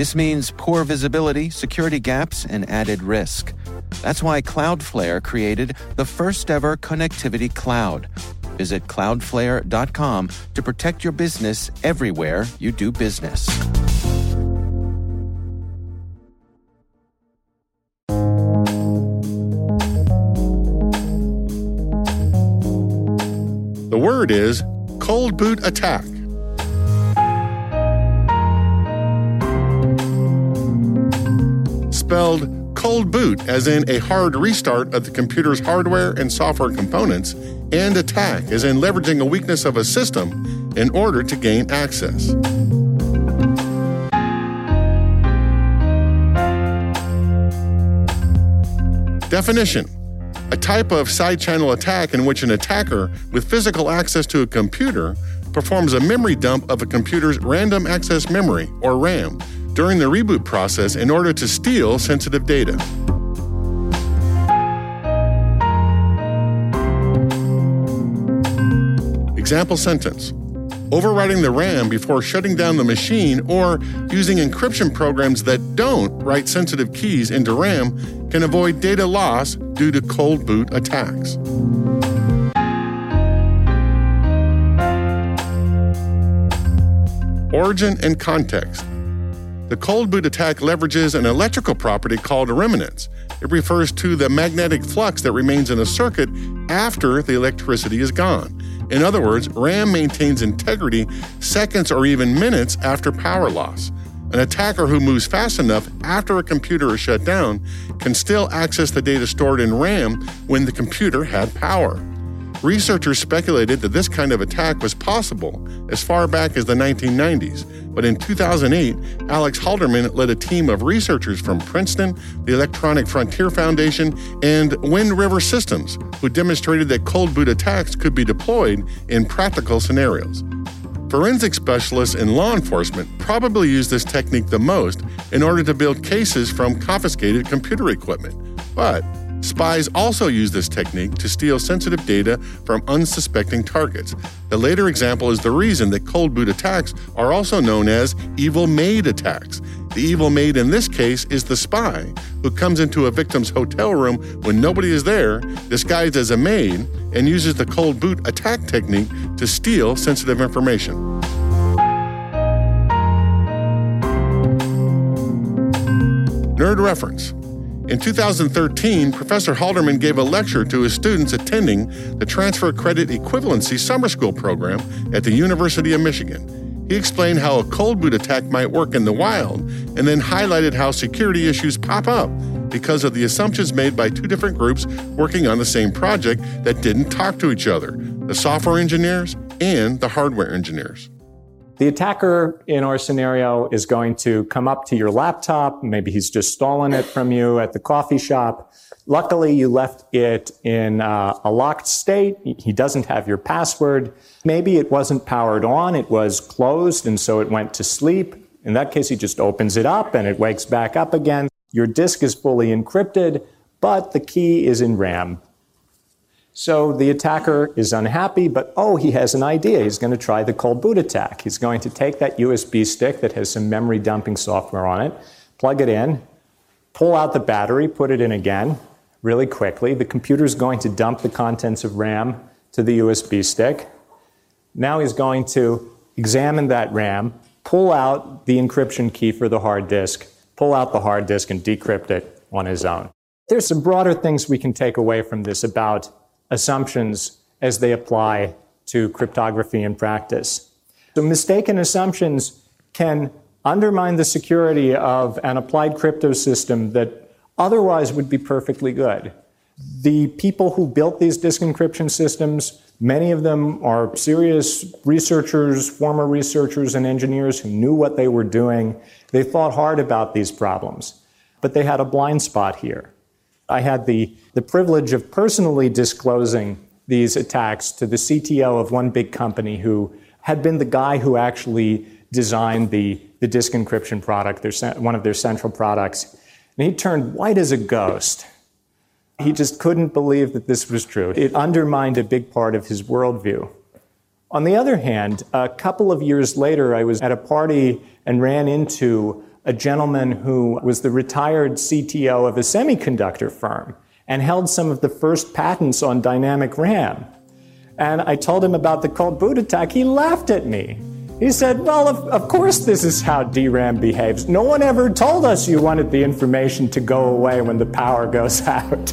This means poor visibility, security gaps, and added risk. That's why Cloudflare created the first ever connectivity cloud. Visit cloudflare.com to protect your business everywhere you do business. The word is cold boot attack. Spelled cold boot, as in a hard restart of the computer's hardware and software components, and attack, as in leveraging a weakness of a system in order to gain access. Definition a type of side channel attack in which an attacker with physical access to a computer performs a memory dump of a computer's random access memory, or RAM, during the reboot process in order to steal sensitive data. Example sentence Overwriting the RAM before shutting down the machine or using encryption programs that don't write sensitive keys into RAM can avoid data loss due to cold boot attacks. Origin and context. The cold boot attack leverages an electrical property called remanence. It refers to the magnetic flux that remains in a circuit after the electricity is gone. In other words, RAM maintains integrity seconds or even minutes after power loss. An attacker who moves fast enough after a computer is shut down can still access the data stored in RAM when the computer had power. Researchers speculated that this kind of attack was possible as far back as the 1990s, but in 2008, Alex Halderman led a team of researchers from Princeton, the Electronic Frontier Foundation, and Wind River Systems, who demonstrated that cold boot attacks could be deployed in practical scenarios. Forensic specialists in law enforcement probably use this technique the most in order to build cases from confiscated computer equipment. But Spies also use this technique to steal sensitive data from unsuspecting targets. The later example is the reason that cold boot attacks are also known as evil maid attacks. The evil maid in this case is the spy who comes into a victim's hotel room when nobody is there, disguised as a maid, and uses the cold boot attack technique to steal sensitive information. Nerd reference. In 2013, Professor Halderman gave a lecture to his students attending the Transfer Credit Equivalency Summer School program at the University of Michigan. He explained how a cold boot attack might work in the wild and then highlighted how security issues pop up because of the assumptions made by two different groups working on the same project that didn't talk to each other the software engineers and the hardware engineers. The attacker in our scenario is going to come up to your laptop. Maybe he's just stolen it from you at the coffee shop. Luckily, you left it in uh, a locked state. He doesn't have your password. Maybe it wasn't powered on. It was closed, and so it went to sleep. In that case, he just opens it up and it wakes back up again. Your disk is fully encrypted, but the key is in RAM. So the attacker is unhappy, but oh, he has an idea. He's going to try the cold boot attack. He's going to take that USB stick that has some memory dumping software on it, plug it in, pull out the battery, put it in again really quickly. The computer is going to dump the contents of RAM to the USB stick. Now he's going to examine that RAM, pull out the encryption key for the hard disk, pull out the hard disk, and decrypt it on his own. There's some broader things we can take away from this about assumptions as they apply to cryptography in practice. So mistaken assumptions can undermine the security of an applied crypto system that otherwise would be perfectly good. The people who built these disk encryption systems, many of them are serious researchers, former researchers and engineers who knew what they were doing. They thought hard about these problems. but they had a blind spot here. I had the, the privilege of personally disclosing these attacks to the CTO of one big company who had been the guy who actually designed the, the disk encryption product, their, one of their central products. And he turned white as a ghost. He just couldn't believe that this was true. It undermined a big part of his worldview. On the other hand, a couple of years later, I was at a party and ran into a gentleman who was the retired CTO of a semiconductor firm and held some of the first patents on dynamic RAM. And I told him about the cold boot attack. He laughed at me. He said, Well, of, of course, this is how DRAM behaves. No one ever told us you wanted the information to go away when the power goes out.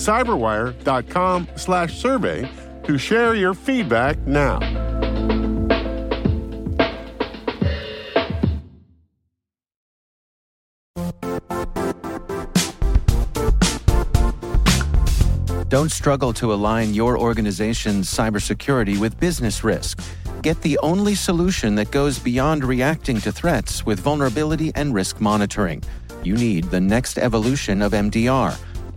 cyberwire.com slash survey to share your feedback now. Don't struggle to align your organization's cybersecurity with business risk. Get the only solution that goes beyond reacting to threats with vulnerability and risk monitoring. You need the next evolution of MDR